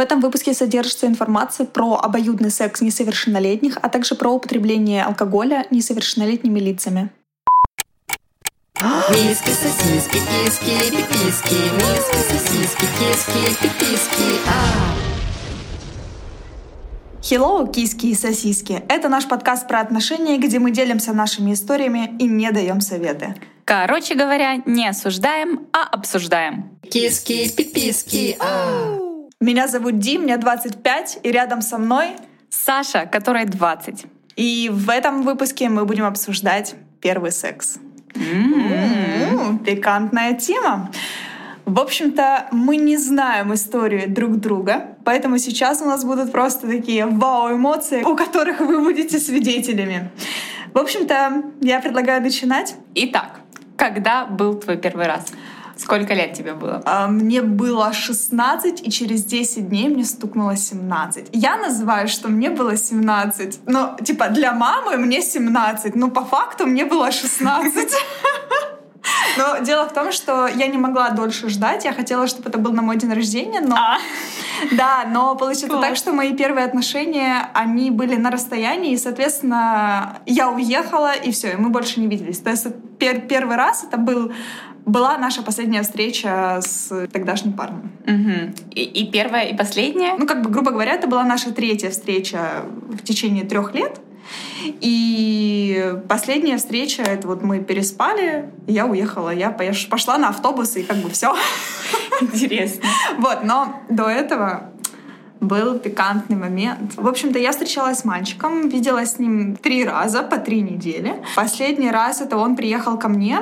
В этом выпуске содержится информация про обоюдный секс несовершеннолетних, а также про употребление алкоголя несовершеннолетними лицами. Миски, сосиски, киски, пиписки, миски, сосиски, киски, пиписки, а. Hello, киски и сосиски. Это наш подкаст про отношения, где мы делимся нашими историями и не даем советы. Короче говоря, не осуждаем, а обсуждаем. Киски, пиписки, а. Меня зовут Ди, мне 25, и рядом со мной Саша, которой 20. И в этом выпуске мы будем обсуждать первый секс. М-м-м. М, Пикантная тема. В общем-то, мы не знаем историю друг друга, поэтому сейчас у нас будут просто такие вау-эмоции, у которых вы будете свидетелями. В общем-то, я предлагаю начинать. Итак, когда был твой первый раз? Сколько лет тебе было? А, Мне было 16, и через 10 дней мне стукнуло 17. Я называю, что мне было 17. Но, типа, для мамы мне 17, но по факту мне было 16. Но дело в том, что я не могла дольше ждать. Я хотела, чтобы это был на мой день рождения, но... А, Да, но получилось Класс. так, что мои первые отношения, они были на расстоянии, и, соответственно, я уехала, и все, и мы больше не виделись. То есть пер- первый раз это был, была наша последняя встреча с тогдашним парнем. мгм. И, и первая, и последняя? Ну, как бы, грубо говоря, это была наша третья встреча в течение трех лет. И последняя встреча, это вот мы переспали, я уехала. Я пошла на автобус, и как бы все. Интересно. Вот, но до этого был пикантный момент. В общем-то, я встречалась с мальчиком, виделась с ним три раза по три недели. Последний раз это он приехал ко мне.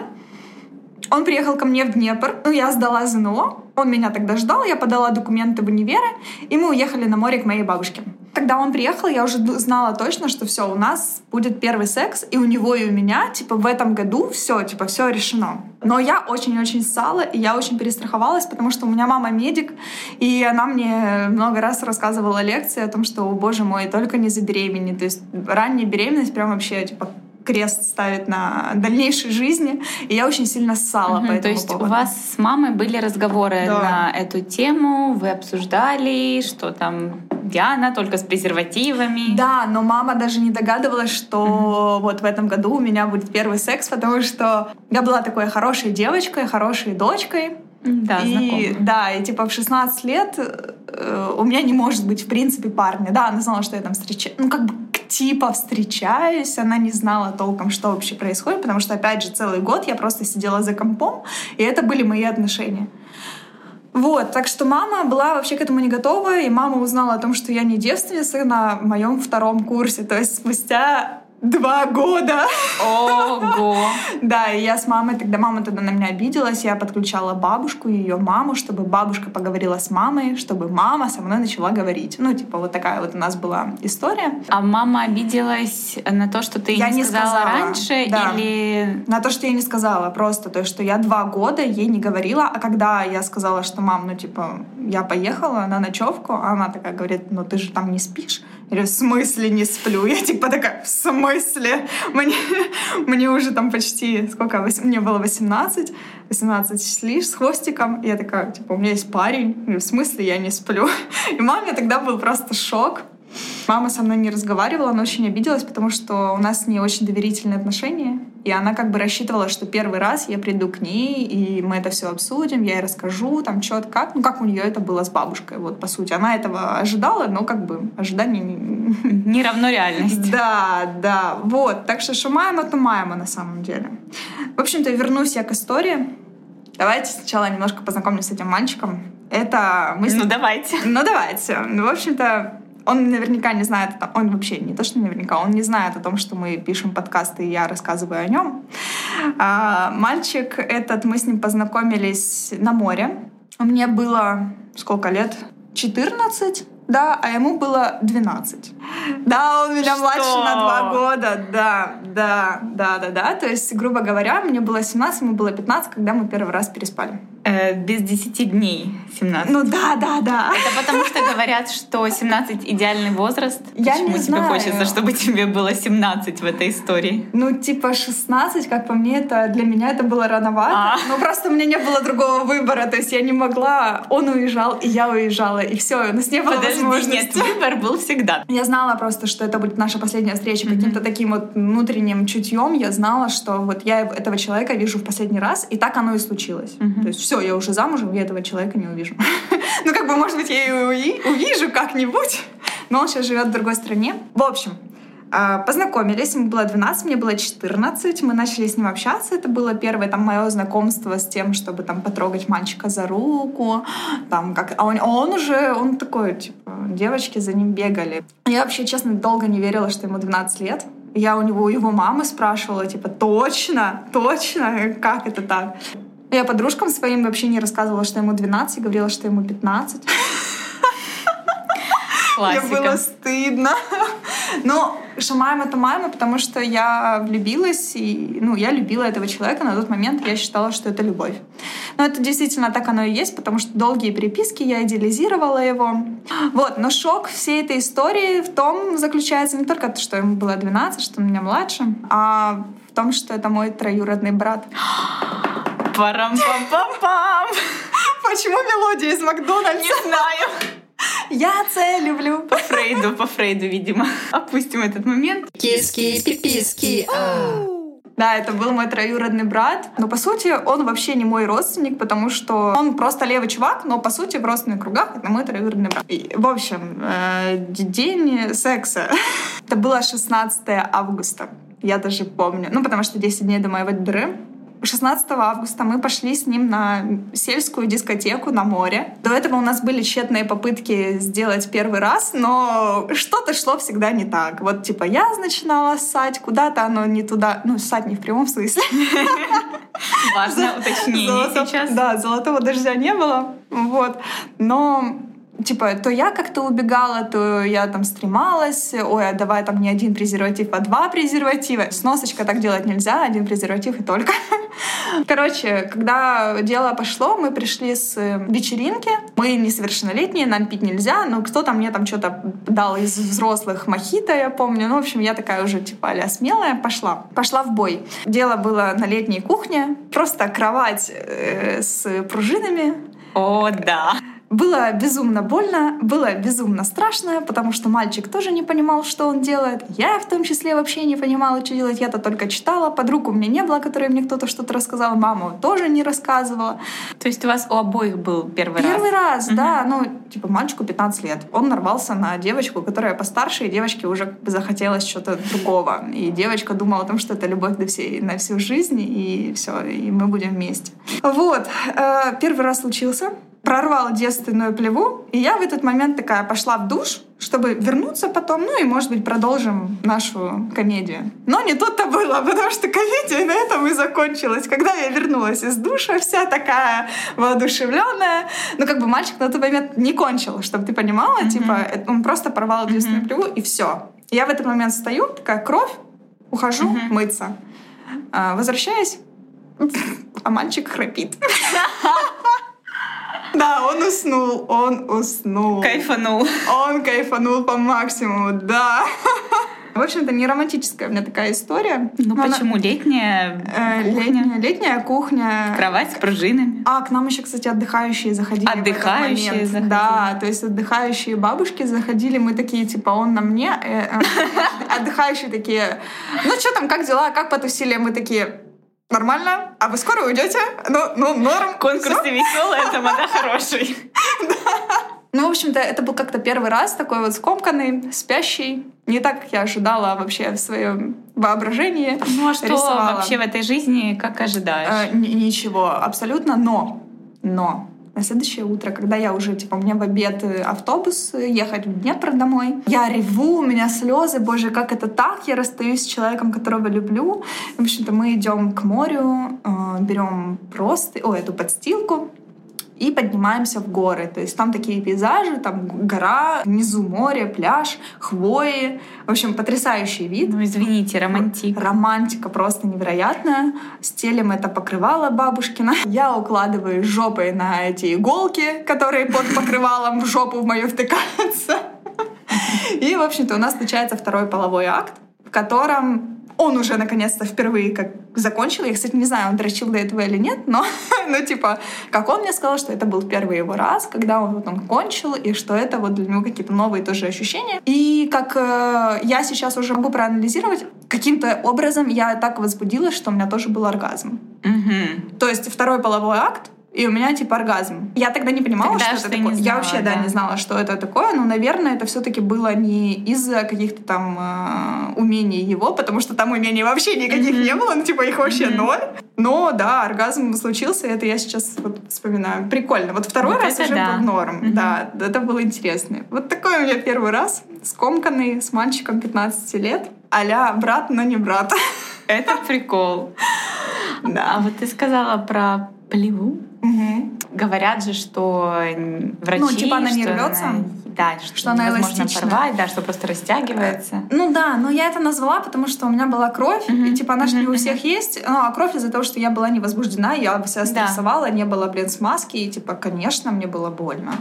Он приехал ко мне в Днепр. Ну, я сдала ЗНО. Он меня тогда ждал, я подала документы в универы, и мы уехали на море к моей бабушке. Когда он приехал, я уже знала точно, что все, у нас будет первый секс, и у него, и у меня, типа, в этом году все, типа, все решено. Но я очень-очень ссала, и я очень перестраховалась, потому что у меня мама медик, и она мне много раз рассказывала лекции о том, что, о боже мой, только не забеременеть. То есть ранняя беременность прям вообще, типа, крест ставит на дальнейшей жизни, и я очень сильно ссала по Мгм, этому То есть поводу. у вас с мамой были разговоры Да. на эту тему, вы обсуждали, что там Диана только с презервативами. Да, но мама даже не догадывалась, что вот в этом году у меня будет первый секс, потому что я была такой хорошей девочкой, хорошей дочкой. Да, и, да, и типа в 16 лет э, у меня не может быть в принципе парня. Да, она знала, что я там встречаюсь. Ну, как бы типа встречаюсь, она не знала толком, что вообще происходит, потому что, опять же, целый год я просто сидела за компом, и это были мои отношения. Вот, так что мама была вообще к этому не готова, и мама узнала о том, что я не девственница на моем втором курсе, то есть спустя два года. Ого! Да, и я с мамой, тогда мама тогда на меня обиделась, я подключала бабушку и ее маму, чтобы бабушка поговорила с мамой, чтобы мама со мной начала говорить. Ну, типа, вот такая вот у нас была история. А мама обиделась на то, что ты Я не сказала, сказала, раньше, да. или На то, что я не сказала, просто то, что я два года ей не говорила, а когда я сказала, что мам, ну, типа, я поехала на ночевку, она такая говорит, ну, ты же там не спишь. Говорю, в смысле не сплю? Я типа такая, в смысле? Мне, мне уже там почти, сколько, вось- мне было 18, 18 с лишь, с хвостиком. И я такая, типа, у меня есть парень. Говорю, в смысле я не сплю? И маме тогда был просто шок. Мама со мной не разговаривала, она очень обиделась, потому что у нас с ней очень доверительные отношения. И она как бы рассчитывала, что первый раз я приду к ней, и мы это все обсудим, я ей расскажу, там, что как. Ну, как у нее это было с бабушкой, вот, по сути. Она этого ожидала, но как бы ожидания не- равно реальности. да, да, вот. Так что шумаемо, то маемо на самом деле. В общем-то, вернусь я к истории. Давайте сначала немножко познакомлюсь с этим мальчиком. Это мы Ну давайте. ну, давайте. Ну, в общем-то, он наверняка не знает, он вообще не то, что наверняка, он не знает о том, что мы пишем подкасты, и я рассказываю о нем. А, мальчик этот, мы с ним познакомились на море. Мне было сколько лет? 14, да, а ему было 12. Да, он меня Что? младше на два года. Да, да, да, да, да. То есть, грубо говоря, мне было 17, ему было 15, когда мы первый раз переспали. Э, без 10 дней 17. Ну да, да, да. Это потому что говорят, что 17 идеальный возраст. Я Почему не тебе знаю. хочется, чтобы тебе было 17 в этой истории? Ну, типа 16, как по мне, это для меня это было рановато. А. Но просто у меня не было другого выбора. То есть я не могла. Он уезжал, и я уезжала, и все. У нас не было Подожди, нет, возможности. выбор был всегда. Я знала просто, что это будет наша последняя встреча каким-то таким вот внутренним чутьем. Я знала, что вот я этого человека вижу в последний раз, и так оно и случилось. Мгм. То есть все, я уже замужем, я этого человека не увижу. Ну, как бы, может быть, я и уви- увижу как-нибудь, но он сейчас живет в другой стране. В общем, Познакомились, ему было 12, мне было 14, мы начали с ним общаться, это было первое там мое знакомство с тем, чтобы там потрогать мальчика за руку, там как, а он, а он уже, он такой, типа, девочки за ним бегали. Я вообще, честно, долго не верила, что ему 12 лет. Я у него, у его мамы спрашивала, типа, точно, точно, как это так? Я подружкам своим вообще не рассказывала, что ему 12, говорила, что ему 15. Мне было Классика. стыдно. Но шамаем это маема, потому что я влюбилась, и ну, я любила этого человека. На тот момент я считала, что это любовь. Но это действительно так оно и есть, потому что долгие переписки, я идеализировала его. Вот, но шок всей этой истории в том заключается не только то, что ему было 12, что он меня младше, а в том, что это мой троюродный брат. Парам-пам-пам-пам. Почему мелодия из Макдональдса? Не знаю. Я це люблю. По Фрейду, по Фрейду, видимо. Опустим этот момент. Киски, пиписки, а. Да, это был мой троюродный брат. Но по сути он вообще не мой родственник, потому что он просто левый чувак, но по сути в родственных кругах это мой троюродный брат. И, в общем, э, день секса. это было 16 августа. Я даже помню. Ну, потому что 10 дней до моего дыры. 16 августа мы пошли с ним на сельскую дискотеку на море. До этого у нас были тщетные попытки сделать первый раз, но что-то шло всегда не так. Вот типа я начинала ссать, куда-то оно не туда. Ну, ссать не в прямом смысле. Важное уточнение сейчас. Да, золотого дождя не было. Вот. Но типа, то я как-то убегала, то я там стремалась, ой, а давай там не один презерватив, а два презерватива. Сносочка так делать нельзя, один презерватив и только. Короче, когда дело пошло, мы пришли с э, вечеринки. Мы несовершеннолетние, нам пить нельзя, но кто-то мне там что-то дал из взрослых мохито, я помню. Ну, в общем, я такая уже типа а смелая, пошла. Пошла в бой. Дело было на летней кухне. Просто кровать э, с пружинами, О, да. Было безумно больно, было безумно страшно, потому что мальчик тоже не понимал, что он делает. Я в том числе вообще не понимала, что делать. Я-то только читала. Подруг у меня не было, которой мне кто-то что-то рассказал. Мама тоже не рассказывала. То есть у вас у обоих был первый, Первый раз? раз, да. Ну, типа, мальчику 15 лет. Он нарвался на девочку, которая постарше, и девочке уже как бы захотелось что-то другого. И девочка думала о том, что это любовь до всей, на всю жизнь, и все, и мы будем вместе. Вот. Э, Первый раз случился. Прорвал девственную плеву, и я в этот момент такая пошла в душ, чтобы вернуться потом, ну и, может быть, продолжим нашу комедию. Но не тут-то было, потому что комедия на этом и закончилась. Когда я вернулась из душа, вся такая воодушевленная, ну как бы мальчик на тот момент не кончил, чтобы ты понимала, типа это- он просто порвал девственную плеву и все. Я в этот момент стою, такая кровь, ухожу мыться, А, возвращаюсь, а мальчик храпит. Да, он уснул, он уснул. Кайфанул. Он кайфанул по максимуму, да. В общем-то, не романтическая у меня такая история. Ну Но она- почему? Летняя Э, кухня, летняя, летняя кухня. кровать с пружинами. А, к нам еще, кстати, отдыхающие заходили. в этот Отдыхающие заходили. Да, то есть отдыхающие бабушки заходили, мы такие, типа, он на мне. э, э, Отдыхающие такие, ну что там, как дела, как потусили? Мы такие, нормально, а вы скоро уйдете? Ну, ну норм. Конкурсы веселые, тамада хороший. Ну, в общем-то, это был как-то первый раз такой вот скомканный, спящий. Не так, как я ожидала вообще в своем воображении. Ну а что рисовала. вообще в этой жизни, как ожидаешь? Э, ни- ничего, абсолютно. Но, но на следующее утро, когда я уже, типа, мне в обед э, автобус э, ехать в Днепр домой, я реву, у меня слезы, боже, как это так? Я расстаюсь с человеком, которого люблю. В общем-то, мы идем к морю, э, берем просто, о, эту подстилку, и поднимаемся в горы. То есть там такие пейзажи, там гора, внизу море, пляж, хвои. В общем, потрясающий вид. Ну, извините, романтик. Романтика просто невероятная. Стелим это покрывало бабушкина. Я укладываю жопой на эти иголки, которые под покрывалом в жопу в мою втыкаются. И, в общем-то, у нас начинается второй половой акт, в котором он уже наконец-то впервые как закончил. Я, кстати, не знаю, он дрочил до этого или нет, но, ну, типа, как он мне сказал, что это был первый его раз, когда он вот он кончил, и что это вот для него какие-то новые тоже ощущения. И как э, я сейчас уже могу проанализировать, каким-то образом я так возбудилась, что у меня тоже был оргазм. Мгм. То есть второй половой акт, и у меня типа оргазм. Я тогда не понимала, Тогда что это такое. Я вообще, да, да. не знала, что это такое. Но, наверное, это все-таки было не из-за каких-то там э, умений его, потому что там умений вообще никаких не было, ну типа их вообще ноль. Но да, оргазм случился, это я сейчас вот вспоминаю. Прикольно. Вот второй Вот раз уже да. был норм. Мгм. Да, это было интересно. Вот такой у меня первый раз, скомканный, с мальчиком 15 лет. а брат, но не брат. Это прикол. А Да. вот ты сказала про плеву. Мгм. Говорят же, что врачи... Ну, типа она не рвется? она- Да, что, Что она эластична. порвать, да, что просто растягивается. Ну да, но я это назвала, потому что у меня была кровь, Мгм, и типа она же не у всех есть. Ну, а кровь из-за того, что я была не возбуждена, я вся Да. стрессовала, не было, блин, смазки, и типа, конечно, мне было больно.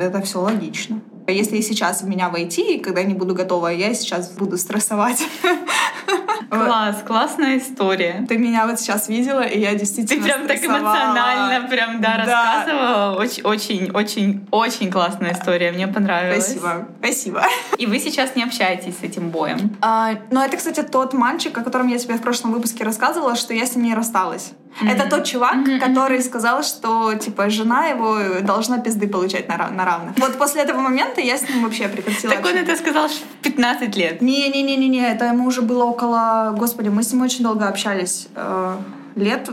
Это все логично. Если сейчас в меня войти, и когда я не буду готова, я сейчас буду стрессовать. Класс, классная история. Ты меня вот сейчас видела, и я Ты действительно прям так эмоционально прям, да, Да. рассказывала. Очень, очень, очень, очень классная история. Мне понравилась. Спасибо, спасибо. И вы сейчас не общаетесь с этим боем. А, ну, это, кстати, тот мальчик, о котором я тебе в прошлом выпуске рассказывала, что я с ним не рассталась. Мгм. Это тот чувак, мгм. который сказал, что, типа, жена его должна пизды получать на, рав- на равных. Вот после этого момента я с ним вообще прекратила Так он это сказал в 15 лет. Не-не-не-не, это ему уже было около... Господи, мы с ним очень долго общались. Э, лет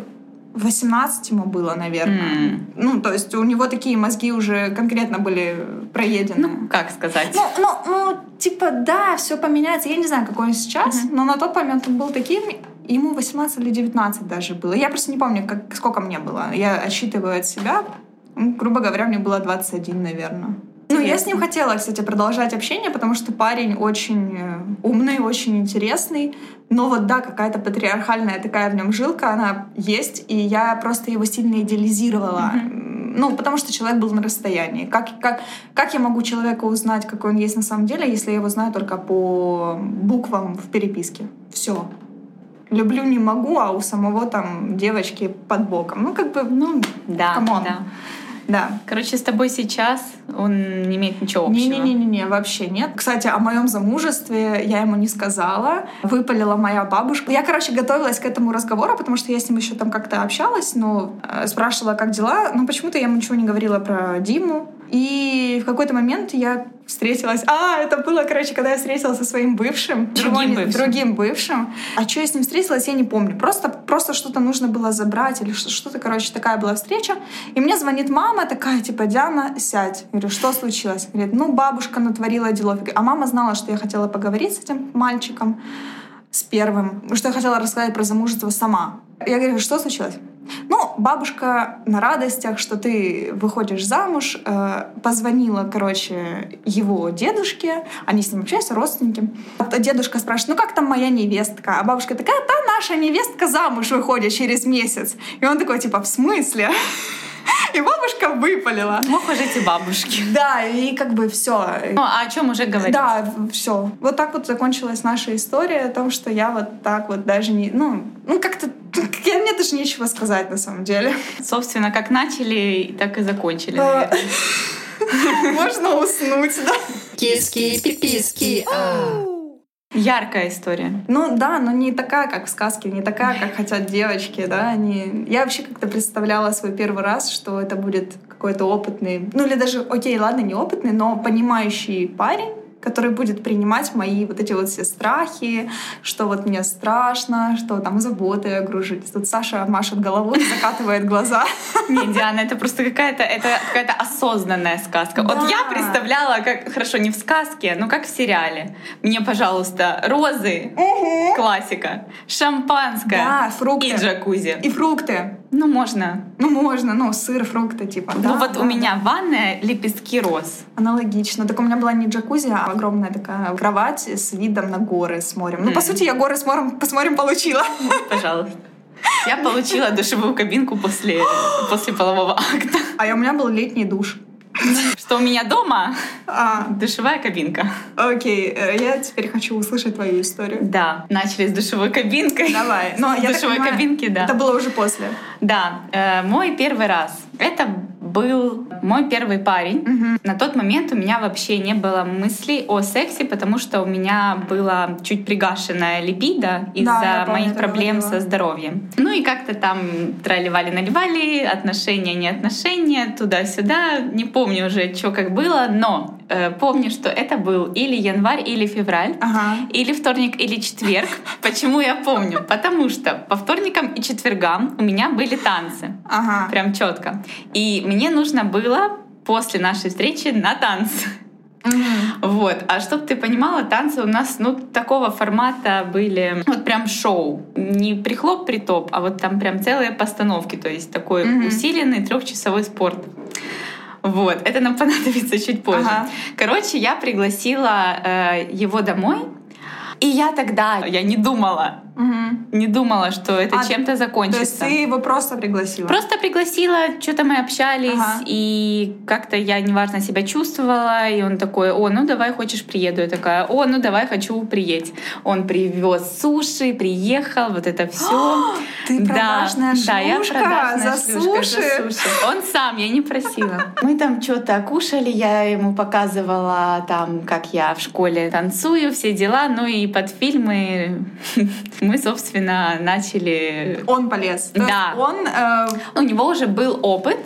18 ему было, наверное. М. Ну, то есть у него такие мозги уже конкретно были проедены. Ну, как сказать? Ну, ну, ну, типа, да, все поменяется. Я не знаю, какой он сейчас, Мгм. но на тот момент он был таким, ему 18 или 19 даже было. Я просто не помню, как, сколько мне было. Я отсчитываю от себя. Грубо говоря, мне было 21, наверное. Ну, я с ним хотела, кстати, продолжать общение, потому что парень очень э, умный, очень интересный. Но вот да, какая-то патриархальная такая в нем жилка, она есть, и я просто его сильно идеализировала. Ну, потому что человек был на расстоянии. Как, как, как я могу человека узнать, какой он есть на самом деле, если я его знаю только по буквам в переписке? Все. Люблю не могу, а у самого там девочки под боком. Ну, как бы, ну, да, come on. да. да. Короче, с тобой сейчас он не имеет ничего общего. Не-не-не-не, вообще нет. Кстати, о моем замужестве я ему не сказала. Выпалила моя бабушка. Я, короче, готовилась к этому разговору, потому что я с ним еще там как-то общалась, но э, спрашивала, как дела. Но почему-то я ему ничего не говорила про Диму. И в какой-то момент я встретилась... А, это было, короче, когда я встретилась со своим бывшим. Другим не- бывшим. Другим бывшим. А что я с ним встретилась, я не помню. Просто, просто что-то нужно было забрать или что- что-то, короче, такая была встреча. И мне звонит мама такая, типа, Диана, сядь. Я говорю, что случилось? Говорит, ну, бабушка натворила делов. А мама знала, что я хотела поговорить с этим мальчиком, с первым, что я хотела рассказать про замужество сама. Я говорю, что случилось? Ну, бабушка на радостях, что ты выходишь замуж, э, позвонила, короче, его дедушке, они с ним общаются, родственники. А Дедушка спрашивает, ну как там моя невестка? А бабушка такая, да, наша невестка замуж выходит через месяц. И он такой, типа, в смысле? И бабушка выпалила. Мог жить и бабушки. Да, и как бы все. Ну, а о чем уже говорить? Да, все. Вот так вот закончилась наша история о том, что я вот так вот даже не... Ну, ну как-то... Я, мне даже нечего сказать на самом деле. Собственно, как начали, так и закончили. А. наверное. Можно уснуть, да? Киски, пиписки, а. Яркая история. Ну да, но не такая, как в сказке, не такая, как хотят девочки, да. Они... Я вообще как-то представляла свой первый раз, что это будет какой-то опытный, ну или даже, окей, ладно, не опытный, но понимающий парень, который будет принимать мои вот эти вот все страхи, что вот мне страшно, что там заботы огружить. Тут Саша машет головой, закатывает глаза. Не, Диана, это просто какая-то это какая-то осознанная сказка. Вот Да. я представляла, как хорошо, не в сказке, но как в сериале. Мне, пожалуйста, розы, классика, шампанское Да, фрукты. и джакузи. И фрукты. Ну, можно. Ну, можно, ну, сыр, фрукты, типа. ну, да, вот да, у меня ванная лепестки роз. Аналогично. Так у меня была не джакузи, а огромная такая кровать с видом на горы с морем. Ну, по Мгм. сути, я горы с морем, с морем получила. Пожалуйста. Я получила душевую кабинку после, после полового акта. А у меня был летний душ. Что у меня дома А, душевая кабинка. окей, э, я теперь хочу услышать твою историю. Да, начали с душевой кабинкой. Давай. Но С я душевой понимаю, кабинки, да. Это было уже после. Да, э, мой первый раз. Это был мой первый парень. Мгм. На тот момент у меня вообще не было мыслей о сексе, потому что у меня была чуть пригашенная либидо из-за помню, моих проблем со здоровьем. Ну и как-то там тролливали-наливали, отношения, не отношения, туда-сюда. Не помню уже, что как было, но э, помню, что это был или январь, или февраль. Ага. Или вторник, или четверг. Почему я помню? Потому что по вторникам и четвергам у меня были танцы. Ага. Прям четко. И мне нужно было после нашей встречи на танцы. Вот. А чтобы ты понимала, танцы у нас, ну, такого формата были, вот прям шоу. Не прихлоп-притоп, а вот там прям целые постановки. То есть такой Мгм. усиленный трехчасовой спорт. Вот, это нам понадобится чуть позже. Ага. Короче, я пригласила э, его домой, и я тогда, я не думала, Мгм. не думала, что это А, чем-то То есть закончится. ты его просто пригласила? Просто пригласила, что-то мы общались, Ага. и как-то я неважно себя чувствовала, и он такой, о, ну давай, хочешь, приеду. Я такая, о, ну давай, хочу, приедь. Он привез суши, приехал, вот это все. Ты продажная да, я шлюшка продажная за шлюшка суши. суши. Он сам, я не просила. Мы там что-то кушали, я ему показывала там, как я в школе танцую, все дела, ну и под фильмы мы, собственно, начали Он полез. Да. Он... э, у него уже был опыт.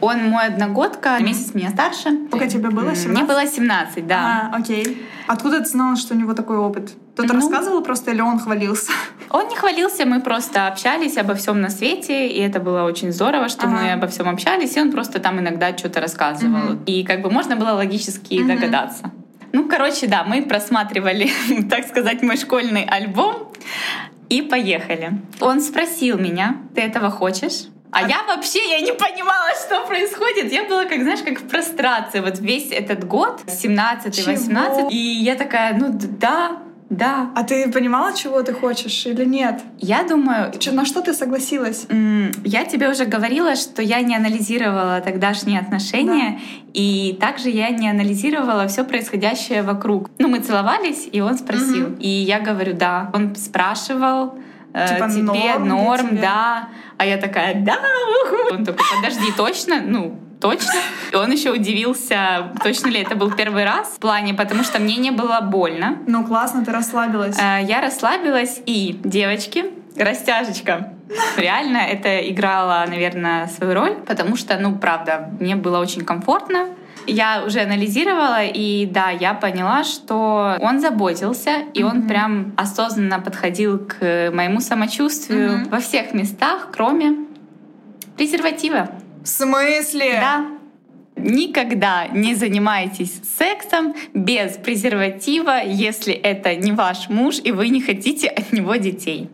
Он мой одногодка, месяц меня старше. Сколько тебе было, М, 17? Мне было 17, да. а, окей. Откуда ты знала, что у него такой опыт? Кто-то Ну. рассказывал просто или он хвалился? Он не хвалился, мы просто общались обо всем на свете, и это было очень здорово, что мы Ага. обо всем общались, и он просто там иногда что-то рассказывал. Мгм. И как бы можно было логически Мгм. догадаться. Ну, короче, да, мы просматривали, так сказать, мой школьный альбом и поехали. Он спросил меня, ты этого хочешь? А я вообще, я не понимала, что происходит. Я была, как знаешь, как в прострации. Вот весь этот год, 17 Чего? 18 И я такая, ну да, да. А ты понимала, чего ты хочешь или нет? Я думаю, Чё- На что ты согласилась? Я тебе уже говорила, что я не анализировала тогдашние отношения, и также я не анализировала все происходящее вокруг. Ну, мы целовались, и он спросил. Мгм. И я говорю, да. Он спрашивал, э, Типа, тебе норм норм, тебя? да. А я такая, да. уху». Он такой, подожди, точно? Ну, точно. И он еще удивился, точно ли это был первый раз в плане, потому что мне не было больно. Ну, классно, ты расслабилась. Э, Я расслабилась, и, девочки, растяжечка. Реально это играло, наверное, свою роль, потому что, ну, правда, мне было очень комфортно. Я уже анализировала, и да, я поняла, что он заботился, и он Мгм. прям осознанно подходил к моему самочувствию Мгм. во всех местах, кроме презерватива. В смысле? Да. Никогда не занимайтесь сексом без презерватива, если это не ваш муж и вы не хотите от него детей.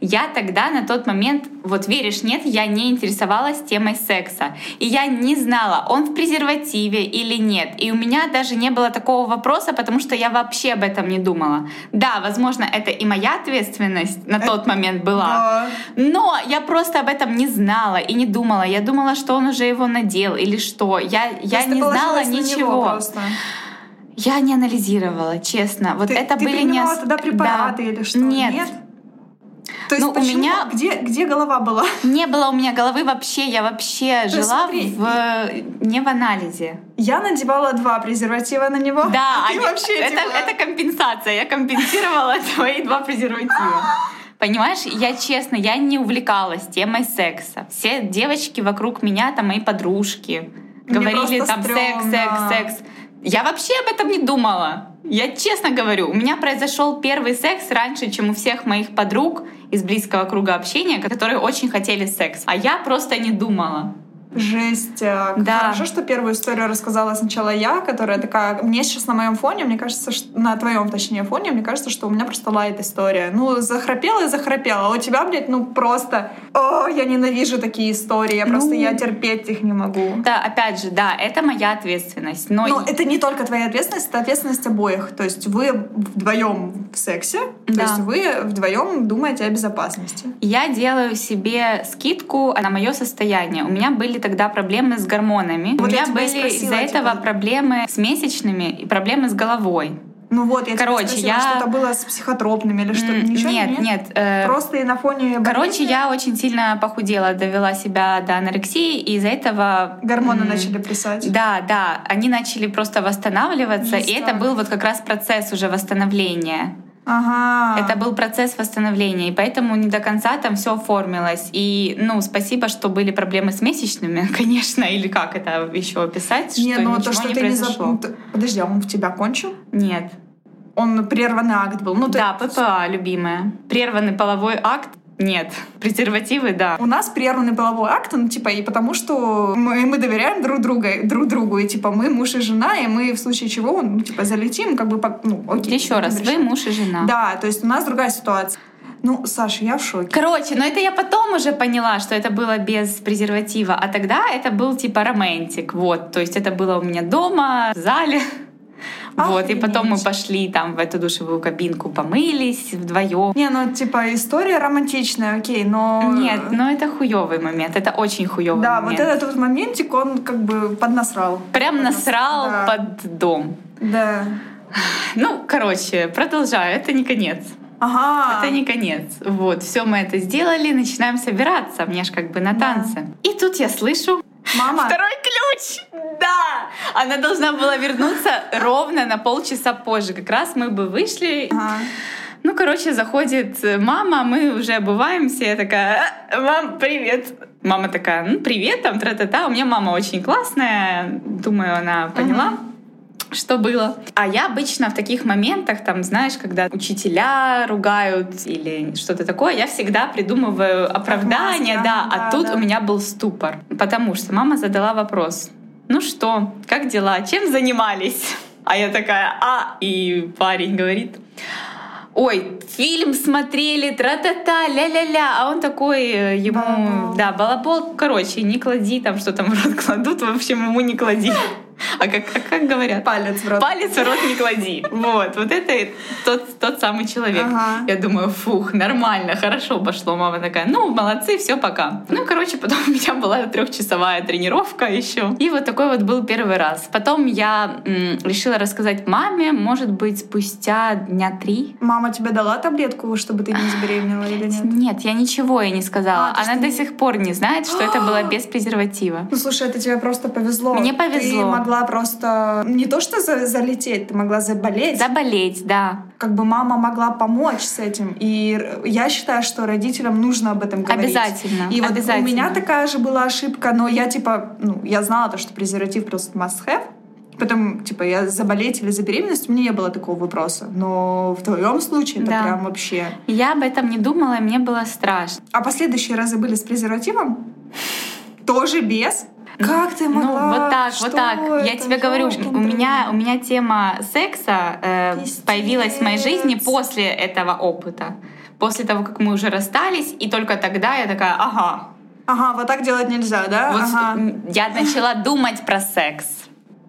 Я тогда на тот момент, вот веришь, нет, я не интересовалась темой секса. И я не знала, он в презервативе или нет. И у меня даже не было такого вопроса, потому что я вообще об этом не думала. Да, возможно, это и моя ответственность на тот момент была. Но я просто об этом не знала и не думала. Я думала, что он уже его надел или что. Я, я не знала ничего. Я не анализировала, честно. Вот Ты, это ты были не ос- тогда препараты Да. или что? Нет. То есть Ну, у почему? меня- Где, где голова была? Не было у меня головы вообще. Я вообще есть жила смотри, в не в анализе. Я надевала два презерватива на него. Да, а они- вообще это, типа- это компенсация. Я компенсировала твои два презерватива. Понимаешь, я честно, я не увлекалась темой секса. Все девочки вокруг меня, там мои подружки, Мне говорили там секс, секс, секс. Я вообще об этом не думала. Я честно говорю, у меня произошел первый секс раньше, чем у всех моих подруг из близкого круга общения, которые очень хотели секс. А я просто не думала. Жесть. а, как Да. Хорошо, что первую историю рассказала сначала я, которая такая... Мне сейчас на моем фоне, мне кажется, что... на твоем, точнее, фоне, мне кажется, что у меня просто лайт история. Ну, захрапела и захрапела. А у тебя, блядь, ну просто... О, я ненавижу такие истории. Я просто, Ну. я терпеть их не могу. Да, опять же, да, это моя ответственность. Но, Но это не только твоя ответственность, это ответственность обоих. То есть вы вдвоем в сексе, то Да. есть вы вдвоем думаете о безопасности. Я делаю себе скидку на мое состояние. У меня были тогда проблемы с гормонами. Вот У меня были из-за этого типа- проблемы с месячными и проблемы с головой. Ну вот, я Короче, спросила, я- что-то было с психотропными или что-то. Ничего нет, нет. э, Просто и на фоне Короче, болезни я очень сильно похудела, довела себя до анорексии, и из-за этого... гормоны начали плясать. Да, да, они начали просто восстанавливаться, Есть и это был вот как раз процесс уже восстановления. Ага. Это был процесс восстановления, и поэтому не до конца там все оформилось. И, ну, спасибо, что были проблемы с месячными, конечно, или как это еще описать, Не, что ну ничего то, что не ты не за... произошло. ну, ты- Подожди, а он в тебя кончил? Нет. Он прерванный акт был. Ну, ты- Да, ППА, любимая. Прерванный половой акт? Нет. Презервативы, да. У нас прерванный половой акт, ну, типа, и потому что мы, мы доверяем друг, друга, друг другу, и, типа, мы муж и жена, и мы в случае чего, ну, типа, залетим, как бы, по- ну, окей. Еще раз, вы решим. муж и жена. Да, то есть у нас другая ситуация. Ну, Саша, я в шоке. Короче, но это я потом уже поняла, что это было без презерватива, а тогда это был типа романтик, вот, то есть это было у меня дома, в зале, вот, и потом мы пошли там в эту душевую кабинку, помылись вдвоем. Не, ну, типа, история романтичная, окей, но... Нет, но это хуёвый момент, это очень хуёвый Да, момент. вот этот вот моментик, он как бы поднасрал. Прям Поднас- насрал да. под дом. Да. Ну, короче, продолжаю, это не конец. Ага. Это не конец. Вот, все мы это сделали, начинаем собираться, мне ж как бы на Да. танцы. И тут я слышу Мама. Второй ключ! Да! Она должна была вернуться ровно на полчаса позже. Как раз мы бы вышли. Ага. Ну, короче, заходит мама, мы уже обуваемся. Я такая, «А, мам, привет. Мама такая, ну, привет, там, тра-та-та. У меня мама очень классная. Думаю, она поняла. Что было? А я обычно в таких моментах, там, знаешь, когда учителя ругают или что-то такое, я всегда придумываю оправдание, да, да, а тут да. у меня был ступор. Потому что мама задала вопрос. Ну что, как дела? Чем занимались? А я такая, а, и парень говорит, ой, фильм смотрели, тра-та-та, ля-ля-ля, а он такой э, ему, Балабол. да, балабол, короче, не клади там, что там в рот кладут, в общем, ему не клади. А как, а как говорят? Палец в рот. Палец в рот не клади. Вот, вот это тот, тот самый человек. Ага. Я думаю, фух, нормально, хорошо пошло. Мама такая, ну, молодцы, все, пока. Ну, короче, потом у меня была трехчасовая тренировка еще. И вот такой вот был первый раз. Потом я м, решила рассказать маме, может быть, спустя дня три. Мама тебе дала таблетку, чтобы ты не забеременела или нет? Нет, я ничего ей не сказала. А, Она до сих пор не знает, что это было без презерватива. Ну, слушай, это тебе просто повезло. Мне повезло. Ты могла просто не то что за- залететь, ты могла заболеть. Заболеть, да. Как бы мама могла помочь с этим. И я считаю, что родителям нужно об этом говорить. Обязательно, И вот обязательно. у меня такая же была ошибка, но я типа, ну, я знала то, что презерватив просто must have. Потом, типа, я заболеть или забеременность, у меня не было такого вопроса. Но в твоем случае это Да. прям вообще... Я об этом не думала, и мне было страшно. А последующие разы были с презервативом? Тоже без? Как ты могла? Ну, вот так, Что вот так. Я это? тебе говорю, у меня, у меня тема секса э, появилась в моей жизни после этого опыта. После того, как мы уже расстались, и только тогда я такая, ага. Ага, вот так делать нельзя, да? Вот ага. я начала думать про секс.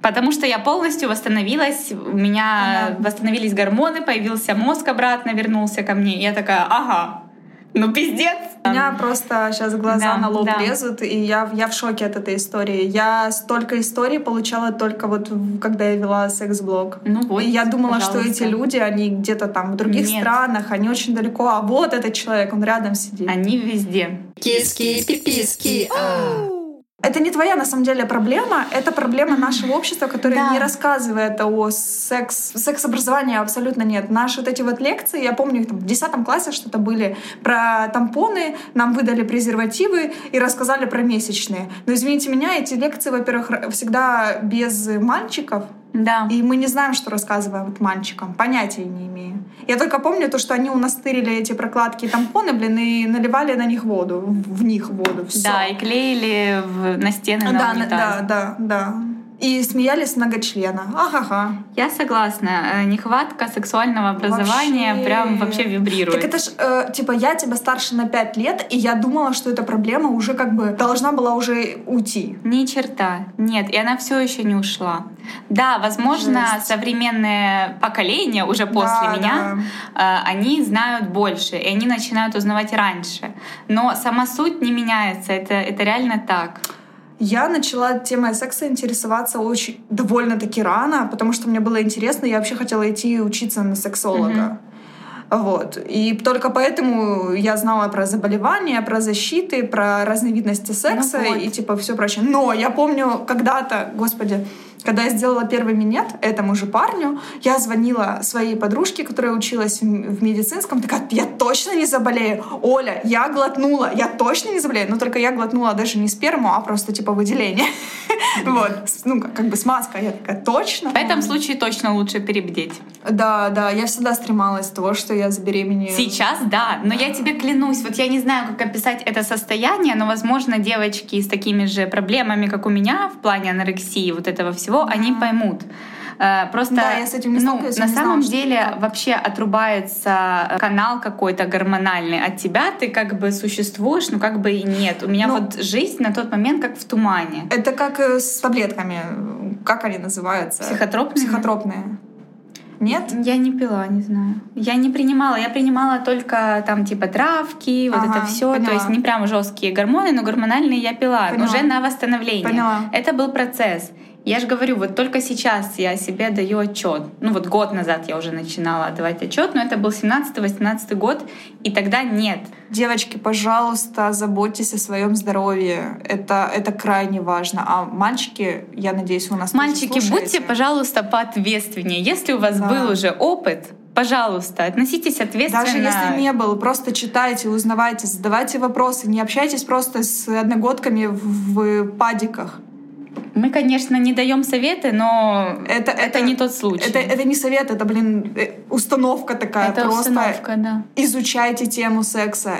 Потому что я полностью восстановилась, у меня Понятно. восстановились гормоны, появился мозг обратно, вернулся ко мне. И я такая, ага, ну пиздец. У меня просто сейчас глаза Да, на лоб да. лезут, и я, я в шоке от этой истории. Я столько историй получала только вот в- когда я вела секс-блог. Ну вот, и я думала, что пожалуйста. эти люди, они где-то там в других Нет. странах, они очень далеко, а вот этот человек, он рядом сидит. Они везде. Киски, пиписки, а. Это не твоя, на самом деле, проблема, это проблема нашего общества, которое Да. не рассказывает о секс... Секс-образовании абсолютно нет. Наши вот эти вот лекции, я помню, там, в 10 классе что-то были про тампоны, нам выдали презервативы и рассказали про месячные. Но, извините меня, эти лекции, во-первых, всегда без мальчиков, Да. И мы не знаем, что рассказываем вот мальчикам. Понятия не имею. Я только помню то, что они у нас тырили эти прокладки и тампоны, блин, и наливали на них воду. В них воду. Все. Да, и клеили в- на стены на да, унитаз. да, да, да. И смеялись многочлена. Ага-га. Я согласна. Э, Нехватка сексуального образования Вообще. прям вообще вибрирует. Так это ж, э, типа, я тебя старше на 5 лет, и я думала, что эта проблема уже как бы должна была уже уйти. Ни черта. Нет, и она все еще не ушла. Да, возможно, Жесть. современное поколение уже после Да, меня, э, они знают больше, и они начинают узнавать раньше. Но сама суть не меняется. Это, это реально так. Я начала темой секса интересоваться очень довольно-таки рано, потому что мне было интересно, я вообще хотела идти учиться на сексолога. Вот. И только поэтому я знала про заболевания, про защиты, про разновидности секса Ну вот. и типа все прочее. Но я помню когда-то, господи, когда я сделала первый минет этому же парню, я звонила своей подружке, которая училась в медицинском, такая, я точно не заболею. Оля, я глотнула, я точно не заболею. Но только я глотнула даже не сперму, а просто типа выделение. Вот. Ну, как как бы смазка. Я такая, точно? В этом случае точно лучше перебдеть. Да, да, я всегда стремалась того, что я забеременею. Сейчас, да, но я тебе клянусь, вот я не знаю, как описать это состояние, но, возможно, девочки с такими же проблемами, как у меня в плане анорексии, вот этого всего, они поймут. Э, Просто Да, я с этим не ну, на самом знала, что деле так. вообще отрубается канал какой-то гормональный от тебя, ты как бы существуешь, но как бы и нет. У меня Ну, вот жизнь на тот момент как в тумане. Это как э, с таблетками. Как они называются? Психотропными? Психотропные. Нет? Я не пила, не знаю. Я не принимала. Я принимала только там типа травки, вот Ага, это все. То есть не прям жесткие гормоны, но гормональные я пила Поняла. уже на восстановление. Поняла. Это был процесс. Я же говорю, вот только сейчас я себе даю отчет. Ну вот год назад я уже начинала отдавать отчет, но это был 17-18 год, и тогда нет. Девочки, пожалуйста, заботьтесь о своем здоровье. Это, это крайне важно. А мальчики, я надеюсь, у нас Мальчики, будьте, пожалуйста, поответственнее. Если у вас Да. был уже опыт, пожалуйста, относитесь ответственно. Даже если не был, просто читайте, узнавайте, задавайте вопросы. Не общайтесь просто с одногодками в, в падиках. Мы, конечно, не даем советы, но Это, это, не тот случай. Это, это не совет, это, блин, э, установка такая. Это просто установка, да. изучайте тему секса,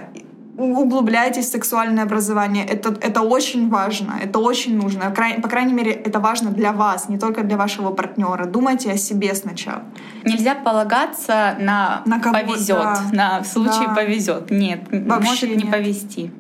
углубляйтесь в сексуальное образование. Это, это очень важно, это очень нужно. По крайней мере, это важно для вас, не только для вашего партнера. Думайте о себе сначала. Нельзя полагаться на, На повезет, да. на в случае Да. повезет. Нет, Вообще может не нет. повезти.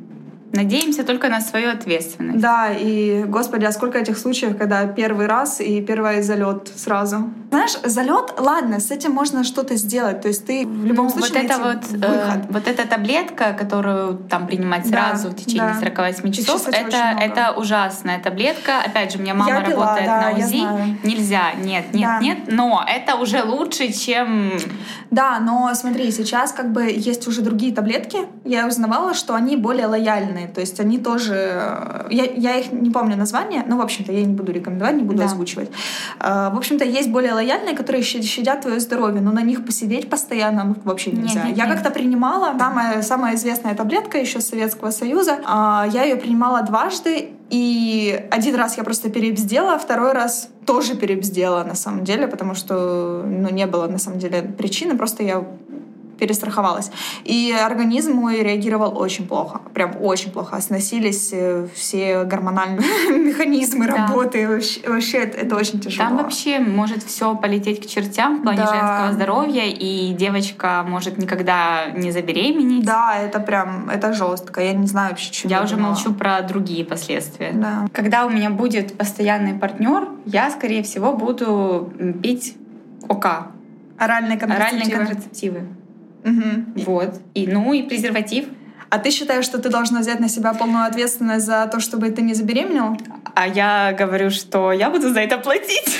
Надеемся только на свою ответственность. Да, и, господи, а сколько этих случаев, когда первый раз и первый залет сразу. Знаешь, залет, ладно, с этим можно что-то сделать. То есть ты в любом Ну, случае вот это вот, э, выход. вот эта таблетка, которую там принимать Да, сразу в течение да. 48 Их часов, это, это ужасная таблетка. Опять же, у меня мама Я пила, работает да, на я УЗИ. знаю. Нельзя, нет, нет, Да. нет. Но это уже лучше, чем Да, но смотри, сейчас как бы есть уже другие таблетки. Я узнавала, что они более лояльные. То есть они тоже... э, Я, я их не помню название, но, в общем-то, я не буду рекомендовать, не буду Да. озвучивать. Э, В общем-то, есть более лояльные, которые ща- щадят твое здоровье, но на них посидеть постоянно ну, вообще нельзя. нет, я нет. как-то принимала самая, самая известная таблетка еще Советского Союза. А, Я ее принимала дважды, и один раз я просто перебздела, второй раз тоже перебздела на самом деле, потому что ну, не было на самом деле причины, просто я перестраховалась. И организм мой реагировал очень плохо. Прям очень плохо. Сносились э, все гормональные механизмы Да. работы. Вообще, вообще это, это очень тяжело. Там вообще может все полететь к чертям в плане Да. женского здоровья, и девочка может никогда не забеременеть. Да, это прям, это жестко. Я не знаю вообще, что Я уже молчу про другие последствия. Да. Когда у меня будет постоянный партнер, я, скорее всего, буду пить ОК, Оральные оральные контрацептивы. Мгм. Вот. И, ну и презерватив. А ты считаешь, что ты должна взять на себя полную ответственность за то, чтобы ты не забеременел? А я говорю, что я буду за это платить.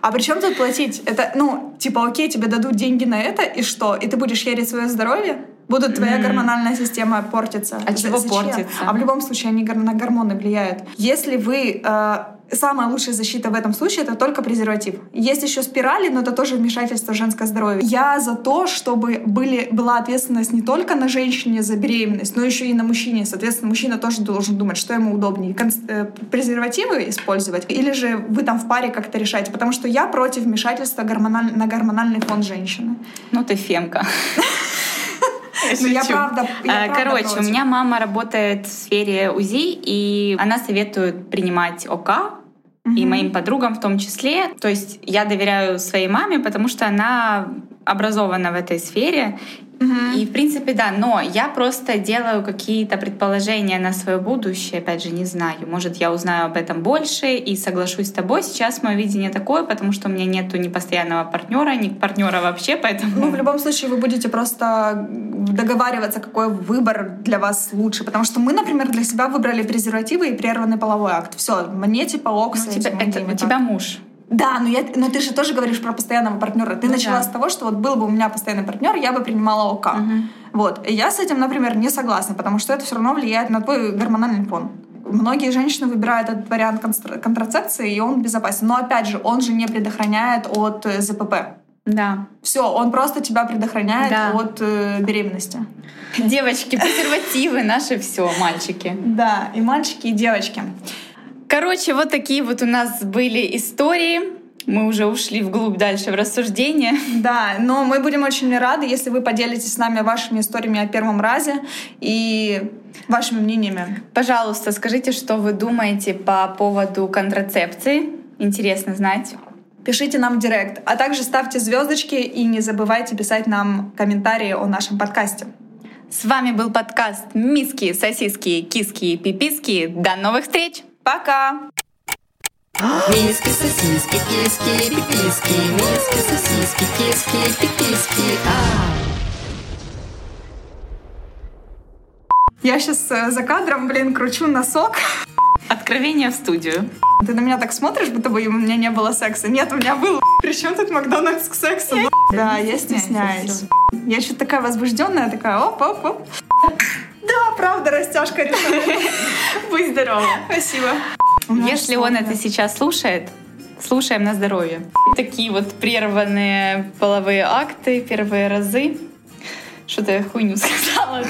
А при чем тут платить? Это, ну, типа, окей, тебе дадут деньги на это, и что? И ты будешь херить свое здоровье? Будет твоя гормональная система портиться. А чего зачем? портится? А в любом случае они на гормоны влияют. Если вы... э, Самая лучшая защита в этом случае это только презерватив. Есть еще спирали, но это тоже вмешательство в женское здоровье. Я за то, чтобы были, была ответственность не только на женщине за беременность, но еще и на мужчине. Соответственно, мужчина тоже должен думать, что ему удобнее. Конс- э, презервативы использовать или же вы там в паре как-то решаете. Потому что я против вмешательства гормональ- на гормональный фон женщины. Ну ты фемка. Ну, я правда- я правда Короче, у меня мама работает в сфере УЗИ, и она советует принимать ОК, и моим подругам в том числе. То есть я доверяю своей маме, потому что она образована в этой сфере. И, в принципе, да, но я просто делаю какие-то предположения на свое будущее, опять же, не знаю. Может, я узнаю об этом больше и соглашусь с тобой. Сейчас мое видение такое, потому что у меня нету ни постоянного партнера, ни партнера вообще, поэтому... Ну, в любом случае, вы будете просто договариваться, какой выбор для вас лучше. Потому что мы, например, для себя выбрали презервативы и прерванный половой акт. Все, мне типа ок Ну, с у тебя, этим, это- у тебя муж. Да, но, я, но ты же тоже говоришь про постоянного партнера. Ты Ну начала да. с того, что вот был бы у меня постоянный партнер, я бы принимала ОК. Мгм. Вот. И я с этим, например, не согласна, потому что это все равно влияет на твой гормональный фон. Многие женщины выбирают этот вариант контрацепции, и он безопасен. Но опять же, он же не предохраняет от э, ЗПП. Да. Все, он просто тебя предохраняет Да. от э, беременности. Девочки, презервативы наши все, мальчики. Да, и мальчики, и девочки. Короче, вот такие вот у нас были истории. Мы уже ушли вглубь дальше в рассуждение. Да, но мы будем очень рады, если вы поделитесь с нами вашими историями о первом разе и вашими мнениями. Пожалуйста, скажите, что вы думаете по поводу контрацепции. Интересно знать. Пишите нам в директ, а также ставьте звездочки и не забывайте писать нам комментарии о нашем подкасте. С вами был подкаст «Миски, сосиски, киски, пиписки». До новых встреч! Пока! Миски, сосиски, киски, пиписки, миски, сосиски, киски, пиписки. А. Я сейчас за кадром, блин, кручу носок. Откровение в студию. Ты на меня так смотришь, будто бы у меня не было секса. Нет, у меня был. Причем тут Макдональдс к сексу? Да, я стесняюсь. Я что-то такая возбужденная, такая оп-оп-оп. Да, правда, растяжка решает. Будь здорова! Спасибо. Если он это сейчас слушает, слушаем на здоровье. Такие вот прерванные половые акты, первые разы. Что-то я хуйню сказала.